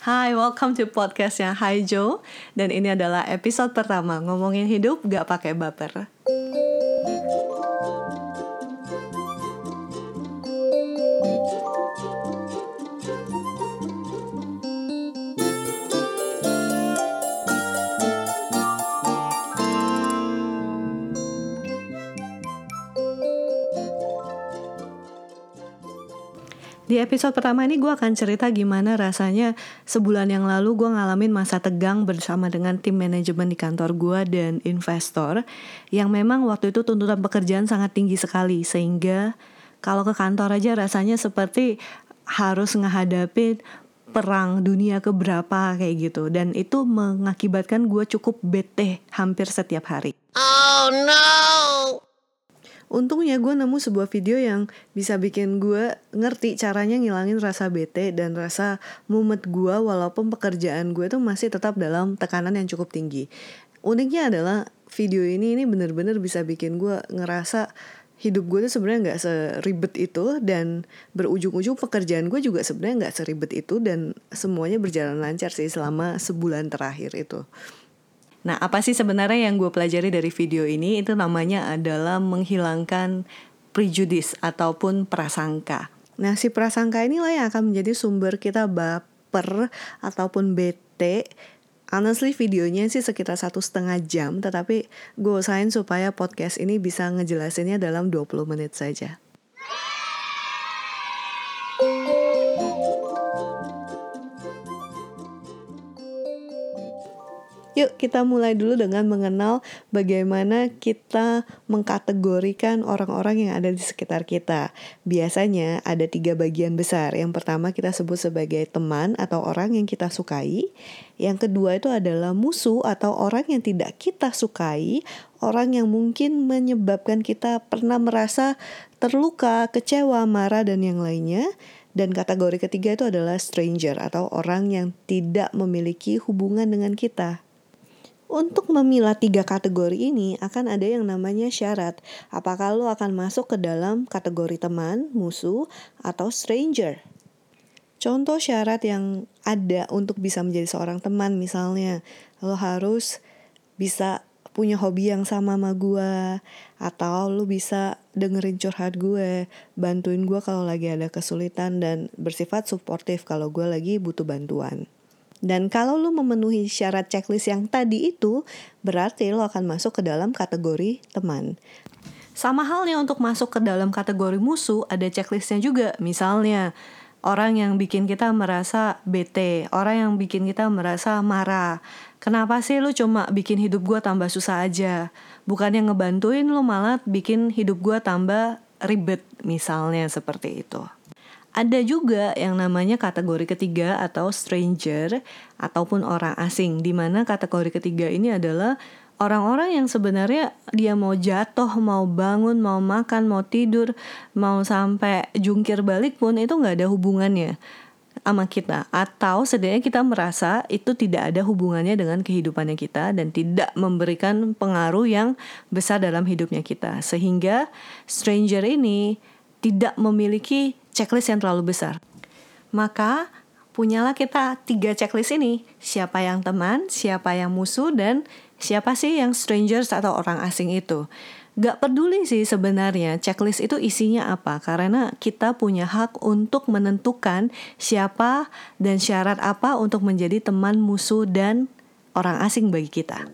Hai, welcome to podcastnya Hai Joe. Dan ini adalah episode pertama Ngomongin hidup gak pakai baper Di episode pertama ini gue akan cerita gimana rasanya sebulan yang lalu gue ngalamin masa tegang bersama dengan tim manajemen di kantor gue dan investor yang memang waktu itu tuntutan pekerjaan sangat tinggi sekali sehingga kalau ke kantor aja rasanya seperti harus menghadapi perang dunia keberapa kayak gitu dan itu mengakibatkan gue cukup bete hampir setiap hari. Oh no! Untungnya gue nemu sebuah video yang bisa bikin gue ngerti caranya ngilangin rasa bete dan rasa mumet gue walaupun pekerjaan gue tuh masih tetap dalam tekanan yang cukup tinggi. Uniknya adalah video ini ini bener-bener bisa bikin gue ngerasa hidup gue tuh sebenarnya nggak seribet itu dan berujung-ujung pekerjaan gue juga sebenarnya nggak seribet itu dan semuanya berjalan lancar sih selama sebulan terakhir itu. Nah, apa sih sebenarnya yang gue pelajari dari video ini? Itu namanya adalah menghilangkan prejudis ataupun prasangka. Nah, si prasangka inilah yang akan menjadi sumber kita baper ataupun bete. Honestly videonya sih sekitar satu setengah jam, tetapi gue usahain supaya podcast ini bisa ngejelasinnya dalam 20 menit saja. Yuk kita mulai dulu dengan mengenal bagaimana kita mengkategorikan orang-orang yang ada di sekitar kita. Biasanya ada tiga bagian besar. Yang pertama kita sebut sebagai teman atau orang yang kita sukai. Yang kedua itu adalah musuh atau orang yang tidak kita sukai. Orang yang mungkin menyebabkan kita pernah merasa terluka, kecewa, marah, dan yang lainnya. Dan kategori ketiga itu adalah stranger atau orang yang tidak memiliki hubungan dengan kita. Untuk memilah tiga kategori ini akan ada yang namanya syarat. Apakah lo akan masuk ke dalam kategori teman, musuh, atau stranger? Contoh syarat yang ada untuk bisa menjadi seorang teman misalnya, lo harus bisa punya hobi yang sama sama gue atau lo bisa dengerin curhat gue, bantuin gue kalau lagi ada kesulitan dan bersifat suportif kalau gue lagi butuh bantuan. Dan kalau lo memenuhi syarat checklist yang tadi itu, berarti lo akan masuk ke dalam kategori teman. Sama halnya untuk masuk ke dalam kategori musuh, ada checklistnya juga. Misalnya, orang yang bikin kita merasa bete, orang yang bikin kita merasa marah. Kenapa sih lo cuma bikin hidup gue tambah susah aja? Bukan yang ngebantuin lo malah bikin hidup gue tambah ribet, misalnya seperti itu. Ada juga yang namanya kategori ketiga atau stranger ataupun orang asing di mana kategori ketiga ini adalah orang-orang yang sebenarnya dia mau jatuh, mau bangun, mau makan, mau tidur, mau sampai jungkir balik pun itu nggak ada hubungannya sama kita. Atau setidaknya kita merasa itu tidak ada hubungannya dengan kehidupannya kita dan tidak memberikan pengaruh yang besar dalam hidupnya kita. Sehingga stranger ini tidak memiliki checklist yang terlalu besar. Maka punyalah kita tiga checklist ini. Siapa yang teman, siapa yang musuh, dan siapa sih yang strangers atau orang asing itu. Gak peduli sih sebenarnya checklist itu isinya apa Karena kita punya hak untuk menentukan siapa dan syarat apa untuk menjadi teman musuh dan orang asing bagi kita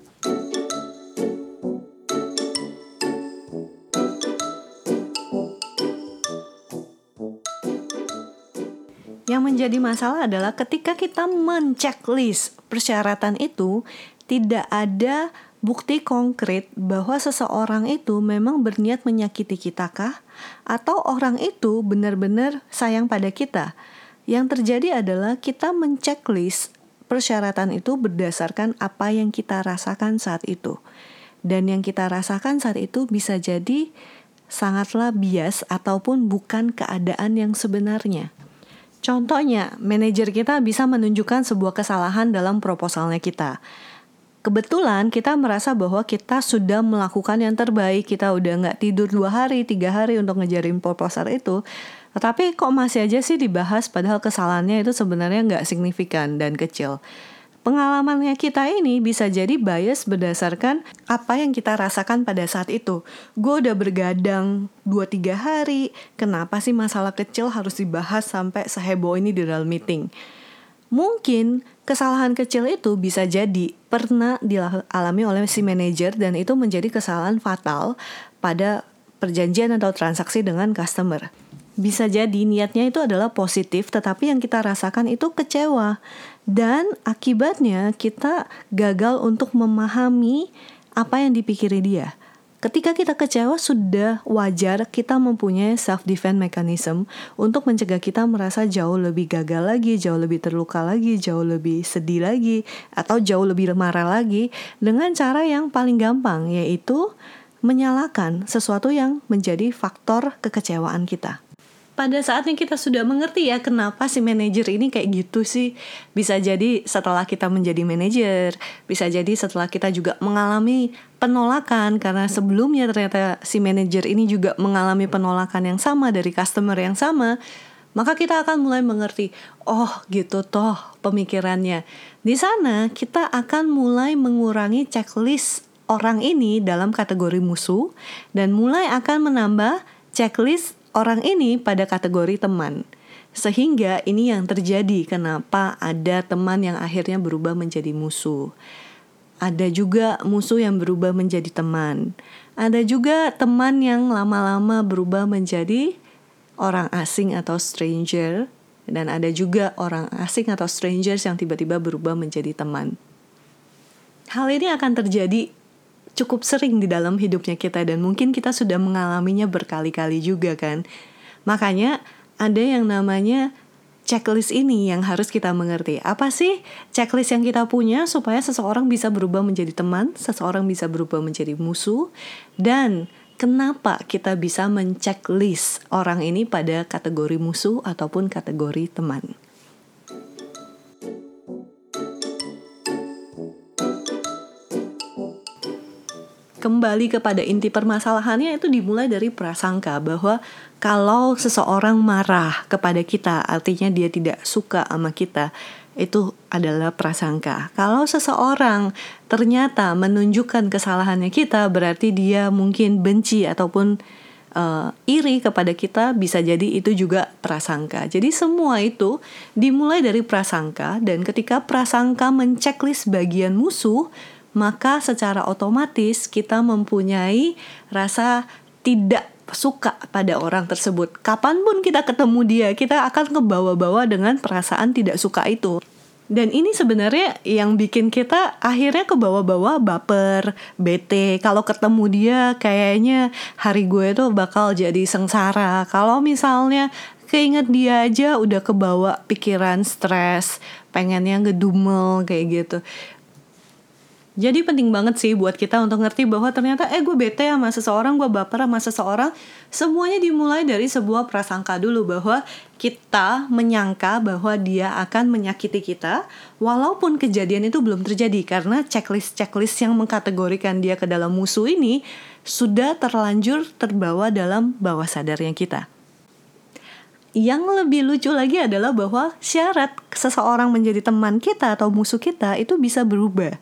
Yang menjadi masalah adalah ketika kita menceklis persyaratan itu tidak ada bukti konkret bahwa seseorang itu memang berniat menyakiti kita kah atau orang itu benar-benar sayang pada kita. Yang terjadi adalah kita menceklis persyaratan itu berdasarkan apa yang kita rasakan saat itu. Dan yang kita rasakan saat itu bisa jadi sangatlah bias ataupun bukan keadaan yang sebenarnya. Contohnya, manajer kita bisa menunjukkan sebuah kesalahan dalam proposalnya kita. Kebetulan kita merasa bahwa kita sudah melakukan yang terbaik, kita udah nggak tidur dua hari, tiga hari untuk ngejarin proposal itu. Tetapi kok masih aja sih dibahas padahal kesalahannya itu sebenarnya nggak signifikan dan kecil. Pengalamannya kita ini bisa jadi bias berdasarkan apa yang kita rasakan pada saat itu. Gue udah bergadang 2-3 hari, kenapa sih masalah kecil harus dibahas sampai seheboh ini di dalam meeting? Mungkin kesalahan kecil itu bisa jadi pernah dialami oleh si manajer dan itu menjadi kesalahan fatal pada perjanjian atau transaksi dengan customer. Bisa jadi niatnya itu adalah positif, tetapi yang kita rasakan itu kecewa, dan akibatnya kita gagal untuk memahami apa yang dipikiri dia. Ketika kita kecewa, sudah wajar kita mempunyai self-defense mechanism untuk mencegah kita merasa jauh lebih gagal lagi, jauh lebih terluka lagi, jauh lebih sedih lagi, atau jauh lebih marah lagi dengan cara yang paling gampang, yaitu menyalahkan sesuatu yang menjadi faktor kekecewaan kita pada saatnya kita sudah mengerti ya kenapa si manajer ini kayak gitu sih. Bisa jadi setelah kita menjadi manajer, bisa jadi setelah kita juga mengalami penolakan karena sebelumnya ternyata si manajer ini juga mengalami penolakan yang sama dari customer yang sama. Maka kita akan mulai mengerti, oh gitu toh pemikirannya. Di sana kita akan mulai mengurangi checklist orang ini dalam kategori musuh dan mulai akan menambah checklist orang ini pada kategori teman. Sehingga ini yang terjadi kenapa ada teman yang akhirnya berubah menjadi musuh. Ada juga musuh yang berubah menjadi teman. Ada juga teman yang lama-lama berubah menjadi orang asing atau stranger dan ada juga orang asing atau strangers yang tiba-tiba berubah menjadi teman. Hal ini akan terjadi cukup sering di dalam hidupnya kita dan mungkin kita sudah mengalaminya berkali-kali juga kan. Makanya ada yang namanya checklist ini yang harus kita mengerti. Apa sih checklist yang kita punya supaya seseorang bisa berubah menjadi teman, seseorang bisa berubah menjadi musuh, dan kenapa kita bisa menceklis orang ini pada kategori musuh ataupun kategori teman. Kembali kepada inti permasalahannya itu dimulai dari prasangka bahwa kalau seseorang marah kepada kita artinya dia tidak suka sama kita itu adalah prasangka. Kalau seseorang ternyata menunjukkan kesalahannya kita berarti dia mungkin benci ataupun uh, iri kepada kita bisa jadi itu juga prasangka. Jadi semua itu dimulai dari prasangka dan ketika prasangka menceklis bagian musuh maka secara otomatis kita mempunyai rasa tidak suka pada orang tersebut. Kapan pun kita ketemu dia, kita akan kebawa-bawa dengan perasaan tidak suka itu. Dan ini sebenarnya yang bikin kita akhirnya kebawa-bawa baper, bete. Kalau ketemu dia kayaknya hari gue tuh bakal jadi sengsara. Kalau misalnya keinget dia aja udah kebawa pikiran stres, pengennya ngedumel kayak gitu. Jadi penting banget sih buat kita untuk ngerti bahwa ternyata eh gue bete sama seseorang, gue baper sama seseorang. Semuanya dimulai dari sebuah prasangka dulu bahwa kita menyangka bahwa dia akan menyakiti kita walaupun kejadian itu belum terjadi karena checklist-checklist yang mengkategorikan dia ke dalam musuh ini sudah terlanjur terbawa dalam bawah sadarnya kita. Yang lebih lucu lagi adalah bahwa syarat seseorang menjadi teman kita atau musuh kita itu bisa berubah.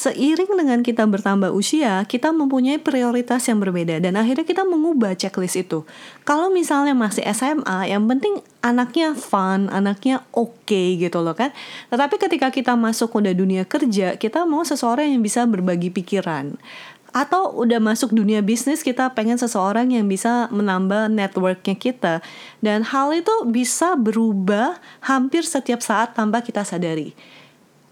Seiring dengan kita bertambah usia, kita mempunyai prioritas yang berbeda dan akhirnya kita mengubah checklist itu. Kalau misalnya masih SMA, yang penting anaknya fun, anaknya oke okay gitu loh kan. Tetapi ketika kita masuk udah dunia kerja, kita mau seseorang yang bisa berbagi pikiran atau udah masuk dunia bisnis kita pengen seseorang yang bisa menambah networknya kita dan hal itu bisa berubah hampir setiap saat tanpa kita sadari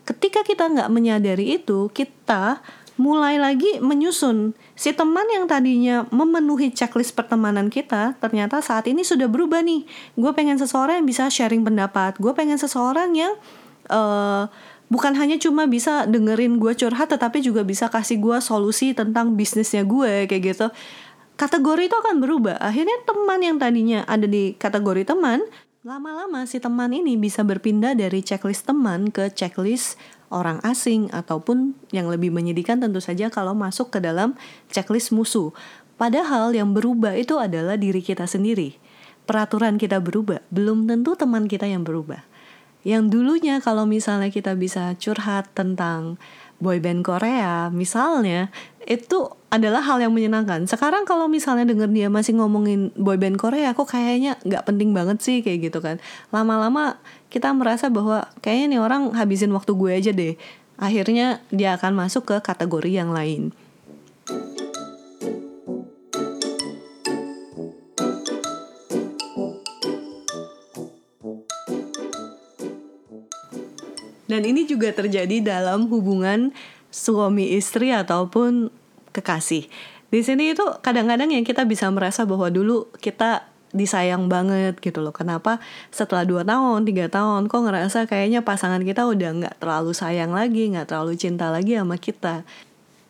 ketika kita nggak menyadari itu kita mulai lagi menyusun. Si teman yang tadinya memenuhi checklist pertemanan kita ternyata saat ini sudah berubah nih. Gue pengen seseorang yang bisa sharing pendapat. Gue pengen seseorang yang uh, bukan hanya cuma bisa dengerin gue curhat tetapi juga bisa kasih gue solusi tentang bisnisnya gue kayak gitu. Kategori itu akan berubah. Akhirnya teman yang tadinya ada di kategori teman lama-lama si teman ini bisa berpindah dari checklist teman ke checklist orang asing ataupun yang lebih menyedihkan tentu saja kalau masuk ke dalam checklist musuh padahal yang berubah itu adalah diri kita sendiri peraturan kita berubah, belum tentu teman kita yang berubah. Yang dulunya kalau misalnya kita bisa curhat tentang boyband Korea, misalnya itu adalah hal yang menyenangkan. Sekarang kalau misalnya denger dia masih ngomongin boyband Korea, kok kayaknya nggak penting banget sih kayak gitu kan. Lama-lama kita merasa bahwa kayaknya nih orang habisin waktu gue aja deh. Akhirnya dia akan masuk ke kategori yang lain. Dan ini juga terjadi dalam hubungan suami istri ataupun kekasih. Di sini itu kadang-kadang yang kita bisa merasa bahwa dulu kita disayang banget gitu loh. Kenapa setelah 2 tahun, tiga tahun kok ngerasa kayaknya pasangan kita udah nggak terlalu sayang lagi, nggak terlalu cinta lagi sama kita.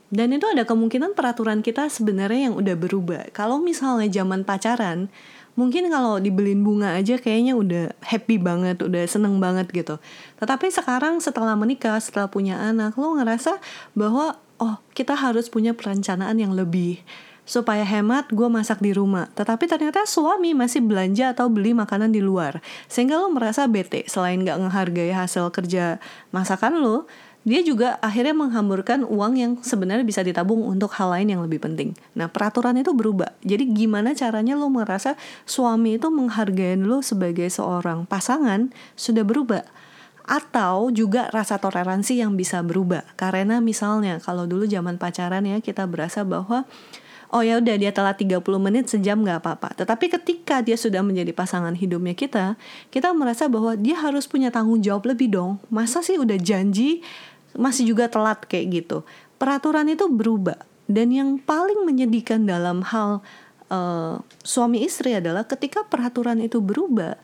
Dan itu ada kemungkinan peraturan kita sebenarnya yang udah berubah. Kalau misalnya zaman pacaran, mungkin kalau dibeliin bunga aja kayaknya udah happy banget, udah seneng banget gitu. Tetapi sekarang setelah menikah, setelah punya anak, lo ngerasa bahwa oh kita harus punya perencanaan yang lebih supaya hemat gue masak di rumah tetapi ternyata suami masih belanja atau beli makanan di luar sehingga lo merasa bete selain gak ngehargai hasil kerja masakan lo dia juga akhirnya menghamburkan uang yang sebenarnya bisa ditabung untuk hal lain yang lebih penting. Nah, peraturan itu berubah. Jadi gimana caranya lo merasa suami itu menghargai lo sebagai seorang pasangan sudah berubah? Atau juga rasa toleransi yang bisa berubah. Karena misalnya kalau dulu zaman pacaran ya kita berasa bahwa oh ya udah dia telat 30 menit sejam nggak apa-apa. Tetapi ketika dia sudah menjadi pasangan hidupnya kita, kita merasa bahwa dia harus punya tanggung jawab lebih dong. Masa sih udah janji masih juga telat kayak gitu. Peraturan itu berubah dan yang paling menyedihkan dalam hal uh, suami istri adalah ketika peraturan itu berubah,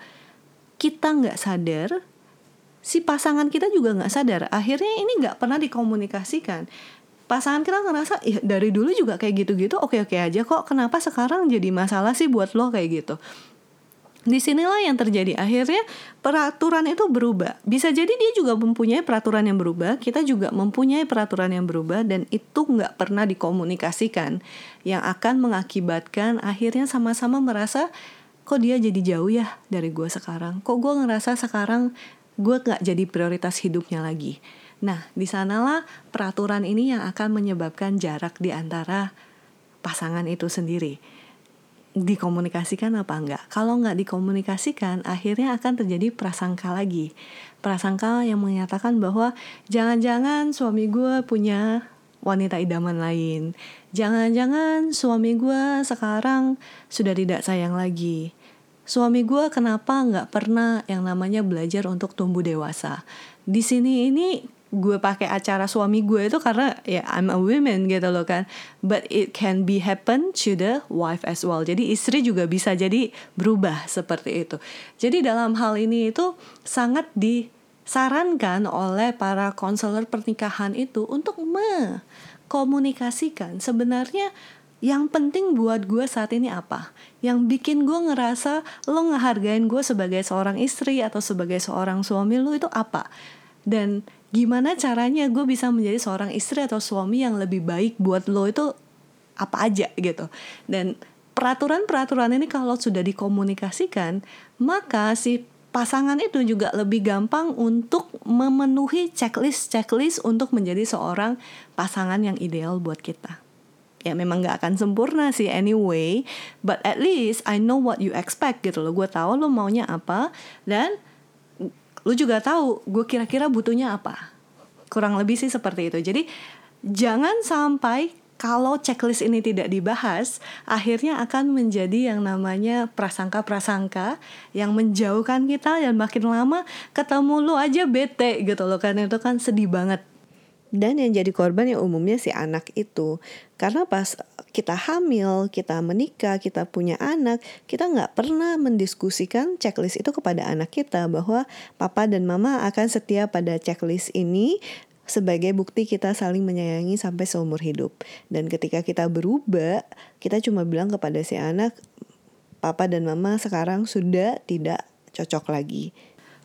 kita nggak sadar, si pasangan kita juga nggak sadar. Akhirnya ini nggak pernah dikomunikasikan. Pasangan kita ngerasa ya dari dulu juga kayak gitu-gitu oke-oke aja kok. Kenapa sekarang jadi masalah sih buat lo? Kayak gitu. Di sinilah yang terjadi. Akhirnya peraturan itu berubah. Bisa jadi dia juga mempunyai peraturan yang berubah kita juga mempunyai peraturan yang berubah dan itu nggak pernah dikomunikasikan. Yang akan mengakibatkan akhirnya sama-sama merasa kok dia jadi jauh ya dari gue sekarang? Kok gue ngerasa sekarang gue nggak jadi prioritas hidupnya lagi nah di sanalah peraturan ini yang akan menyebabkan jarak di antara pasangan itu sendiri dikomunikasikan apa enggak. Kalau enggak dikomunikasikan, akhirnya akan terjadi prasangka lagi. Prasangka yang menyatakan bahwa jangan-jangan suami gue punya wanita idaman lain. Jangan-jangan suami gue sekarang sudah tidak sayang lagi. Suami gue kenapa nggak pernah yang namanya belajar untuk tumbuh dewasa. Di sini ini gue pakai acara suami gue itu karena ya I'm a woman gitu loh kan. But it can be happen to the wife as well. Jadi istri juga bisa jadi berubah seperti itu. Jadi dalam hal ini itu sangat disarankan oleh para konselor pernikahan itu untuk mengkomunikasikan sebenarnya yang penting buat gue saat ini apa? Yang bikin gue ngerasa lo ngehargain gue sebagai seorang istri atau sebagai seorang suami lo itu apa? Dan gimana caranya gue bisa menjadi seorang istri atau suami yang lebih baik buat lo itu apa aja gitu dan peraturan-peraturan ini kalau sudah dikomunikasikan maka si pasangan itu juga lebih gampang untuk memenuhi checklist-checklist untuk menjadi seorang pasangan yang ideal buat kita ya memang gak akan sempurna sih anyway. But at least I know what you expect gitu loh. Gue tahu lo maunya apa dan lu juga tahu gue kira-kira butuhnya apa. Kurang lebih sih seperti itu. Jadi jangan sampai kalau checklist ini tidak dibahas, akhirnya akan menjadi yang namanya prasangka-prasangka yang menjauhkan kita dan makin lama ketemu lu aja bete gitu loh. Kan itu kan sedih banget dan yang jadi korban yang umumnya si anak itu. Karena pas kita hamil kita menikah kita punya anak kita nggak pernah mendiskusikan checklist itu kepada anak kita bahwa papa dan mama akan setia pada checklist ini sebagai bukti kita saling menyayangi sampai seumur hidup. Dan ketika kita berubah kita cuma bilang kepada si anak papa dan mama sekarang sudah tidak cocok lagi.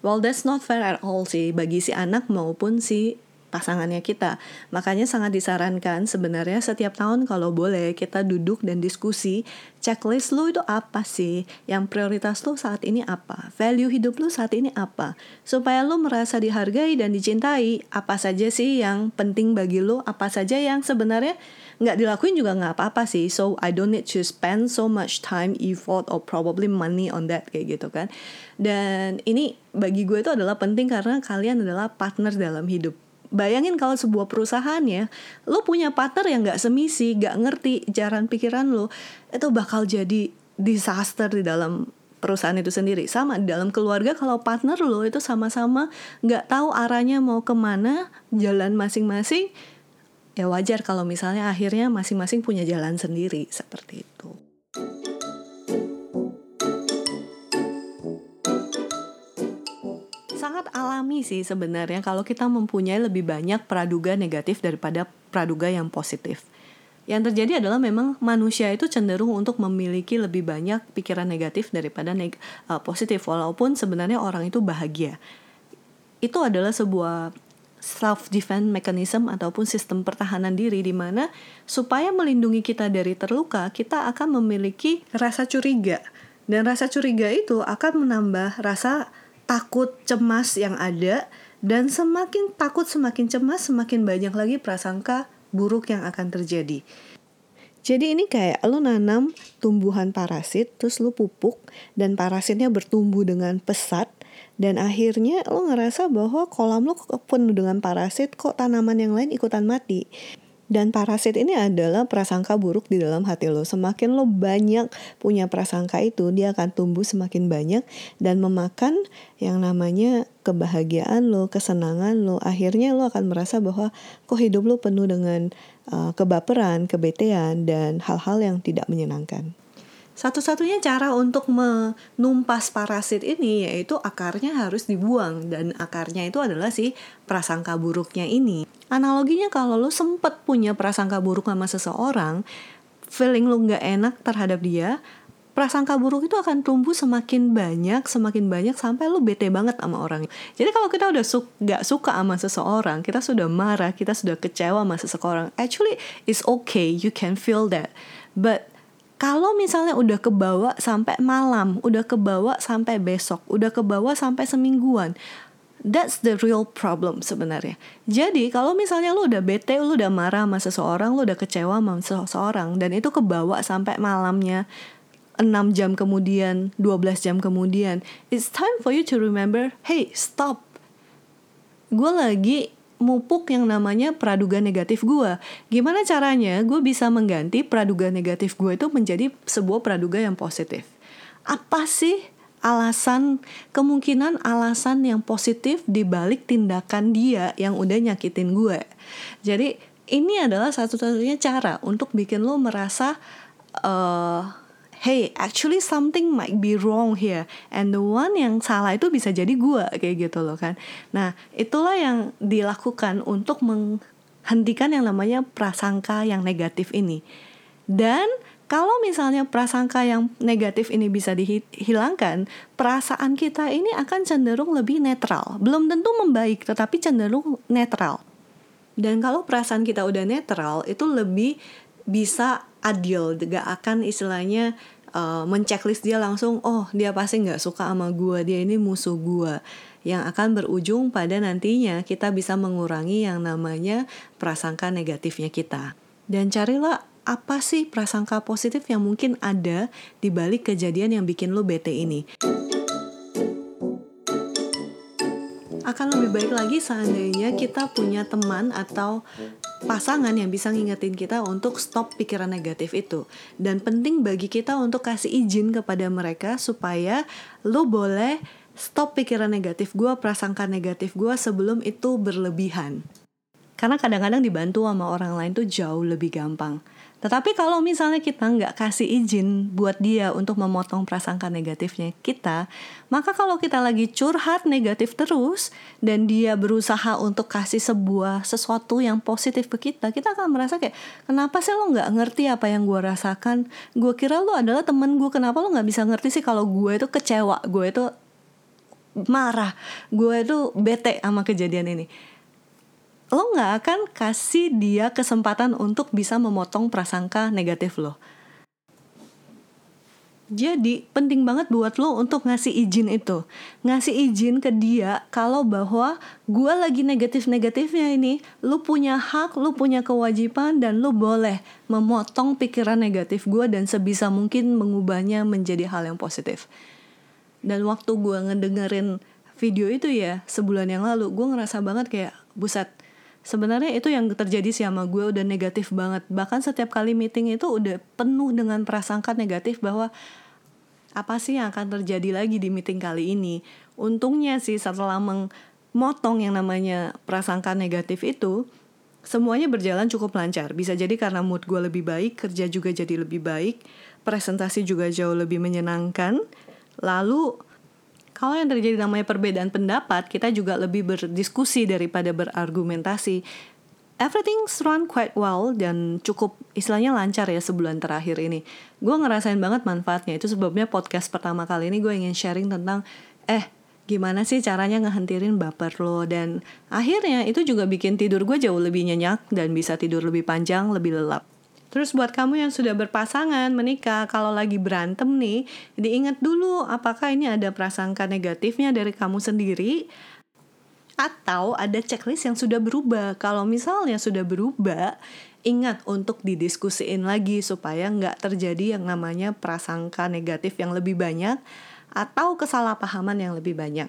Well that's not fair at all sih bagi si anak maupun si pasangannya kita. Makanya sangat disarankan sebenarnya setiap tahun kalau boleh kita duduk dan diskusi checklist lu itu apa sih? Yang prioritas lu saat ini apa? Value hidup lu saat ini apa? Supaya lu merasa dihargai dan dicintai, apa saja sih yang penting bagi lu? Apa saja yang sebenarnya nggak dilakuin juga nggak apa-apa sih so I don't need to spend so much time effort or probably money on that kayak gitu kan dan ini bagi gue itu adalah penting karena kalian adalah partner dalam hidup Bayangin kalau sebuah perusahaan ya, lo punya partner yang nggak semisi, nggak ngerti jalan pikiran lo, itu bakal jadi disaster di dalam perusahaan itu sendiri. Sama di dalam keluarga kalau partner lo itu sama-sama nggak tahu arahnya mau ke mana, jalan masing-masing, ya wajar kalau misalnya akhirnya masing-masing punya jalan sendiri seperti itu. Sangat alami sih sebenarnya kalau kita mempunyai lebih banyak praduga negatif daripada praduga yang positif. Yang terjadi adalah memang manusia itu cenderung untuk memiliki lebih banyak pikiran negatif daripada neg uh, positif walaupun sebenarnya orang itu bahagia. Itu adalah sebuah self defense mechanism ataupun sistem pertahanan diri di mana supaya melindungi kita dari terluka, kita akan memiliki rasa curiga. Dan rasa curiga itu akan menambah rasa takut, cemas yang ada dan semakin takut, semakin cemas, semakin banyak lagi prasangka buruk yang akan terjadi. Jadi ini kayak lo nanam tumbuhan parasit, terus lo pupuk, dan parasitnya bertumbuh dengan pesat, dan akhirnya lo ngerasa bahwa kolam lo penuh dengan parasit kok tanaman yang lain ikutan mati dan parasit ini adalah prasangka buruk di dalam hati lo. Semakin lo banyak punya prasangka itu, dia akan tumbuh semakin banyak dan memakan yang namanya kebahagiaan lo, kesenangan lo. Akhirnya lo akan merasa bahwa kok hidup lo penuh dengan uh, kebaperan, kebetean, dan hal-hal yang tidak menyenangkan. Satu-satunya cara untuk menumpas parasit ini yaitu akarnya harus dibuang dan akarnya itu adalah si prasangka buruknya ini. Analoginya kalau lo sempet punya prasangka buruk sama seseorang, feeling lo nggak enak terhadap dia, prasangka buruk itu akan tumbuh semakin banyak, semakin banyak sampai lo bete banget sama orang. Jadi kalau kita udah su suka sama seseorang, kita sudah marah, kita sudah kecewa sama seseorang, actually it's okay, you can feel that. But kalau misalnya udah kebawa sampai malam, udah kebawa sampai besok, udah kebawa sampai semingguan, That's the real problem sebenarnya. Jadi kalau misalnya lu udah bete, lu udah marah sama seseorang, lu udah kecewa sama seseorang, dan itu kebawa sampai malamnya, 6 jam kemudian, 12 jam kemudian, it's time for you to remember, hey stop. Gue lagi mupuk yang namanya praduga negatif gue. Gimana caranya gue bisa mengganti praduga negatif gue itu menjadi sebuah praduga yang positif? Apa sih alasan kemungkinan alasan yang positif dibalik tindakan dia yang udah nyakitin gue? Jadi ini adalah satu-satunya cara untuk bikin lo merasa uh, hey actually something might be wrong here and the one yang salah itu bisa jadi gue kayak gitu loh kan nah itulah yang dilakukan untuk menghentikan yang namanya prasangka yang negatif ini dan kalau misalnya prasangka yang negatif ini bisa dihilangkan, perasaan kita ini akan cenderung lebih netral. Belum tentu membaik, tetapi cenderung netral. Dan kalau perasaan kita udah netral, itu lebih bisa adil gak akan istilahnya uh, menceklis dia langsung oh dia pasti nggak suka sama gue dia ini musuh gue yang akan berujung pada nantinya kita bisa mengurangi yang namanya prasangka negatifnya kita. Dan carilah apa sih prasangka positif yang mungkin ada di balik kejadian yang bikin lo bete ini. Akan lebih baik lagi seandainya kita punya teman atau pasangan yang bisa ngingetin kita untuk stop pikiran negatif itu. Dan penting bagi kita untuk kasih izin kepada mereka supaya lo boleh stop pikiran negatif gue, prasangka negatif gue sebelum itu berlebihan. Karena kadang-kadang dibantu sama orang lain tuh jauh lebih gampang. Tetapi kalau misalnya kita nggak kasih izin buat dia untuk memotong prasangka negatifnya kita, maka kalau kita lagi curhat negatif terus dan dia berusaha untuk kasih sebuah sesuatu yang positif ke kita, kita akan merasa kayak kenapa sih lo nggak ngerti apa yang gue rasakan? Gue kira lo adalah temen gue, kenapa lo nggak bisa ngerti sih kalau gue itu kecewa, gue itu marah, gue itu bete sama kejadian ini lo nggak akan kasih dia kesempatan untuk bisa memotong prasangka negatif lo. Jadi penting banget buat lo untuk ngasih izin itu Ngasih izin ke dia kalau bahwa gue lagi negatif-negatifnya ini Lo punya hak, lo punya kewajiban dan lo boleh memotong pikiran negatif gue Dan sebisa mungkin mengubahnya menjadi hal yang positif Dan waktu gue ngedengerin video itu ya sebulan yang lalu Gue ngerasa banget kayak buset Sebenarnya itu yang terjadi sih sama gue udah negatif banget. Bahkan setiap kali meeting itu udah penuh dengan prasangka negatif bahwa apa sih yang akan terjadi lagi di meeting kali ini. Untungnya sih setelah memotong yang namanya prasangka negatif itu, semuanya berjalan cukup lancar. Bisa jadi karena mood gue lebih baik, kerja juga jadi lebih baik, presentasi juga jauh lebih menyenangkan. Lalu kalau yang terjadi namanya perbedaan pendapat, kita juga lebih berdiskusi daripada berargumentasi. Everything's run quite well dan cukup istilahnya lancar ya sebulan terakhir ini. Gue ngerasain banget manfaatnya. Itu sebabnya podcast pertama kali ini gue ingin sharing tentang eh gimana sih caranya ngehentirin baper lo dan akhirnya itu juga bikin tidur gue jauh lebih nyenyak dan bisa tidur lebih panjang, lebih lelap. Terus buat kamu yang sudah berpasangan, menikah, kalau lagi berantem nih, diingat dulu apakah ini ada prasangka negatifnya dari kamu sendiri atau ada checklist yang sudah berubah. Kalau misalnya sudah berubah, ingat untuk didiskusiin lagi supaya nggak terjadi yang namanya prasangka negatif yang lebih banyak atau kesalahpahaman yang lebih banyak.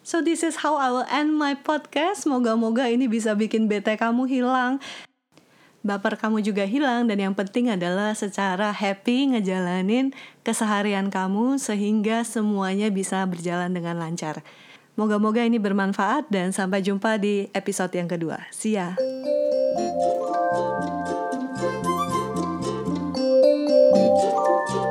So this is how I will end my podcast. Moga-moga ini bisa bikin bete kamu hilang baper kamu juga hilang dan yang penting adalah secara happy ngejalanin keseharian kamu sehingga semuanya bisa berjalan dengan lancar. Moga-moga ini bermanfaat dan sampai jumpa di episode yang kedua. See ya. thank you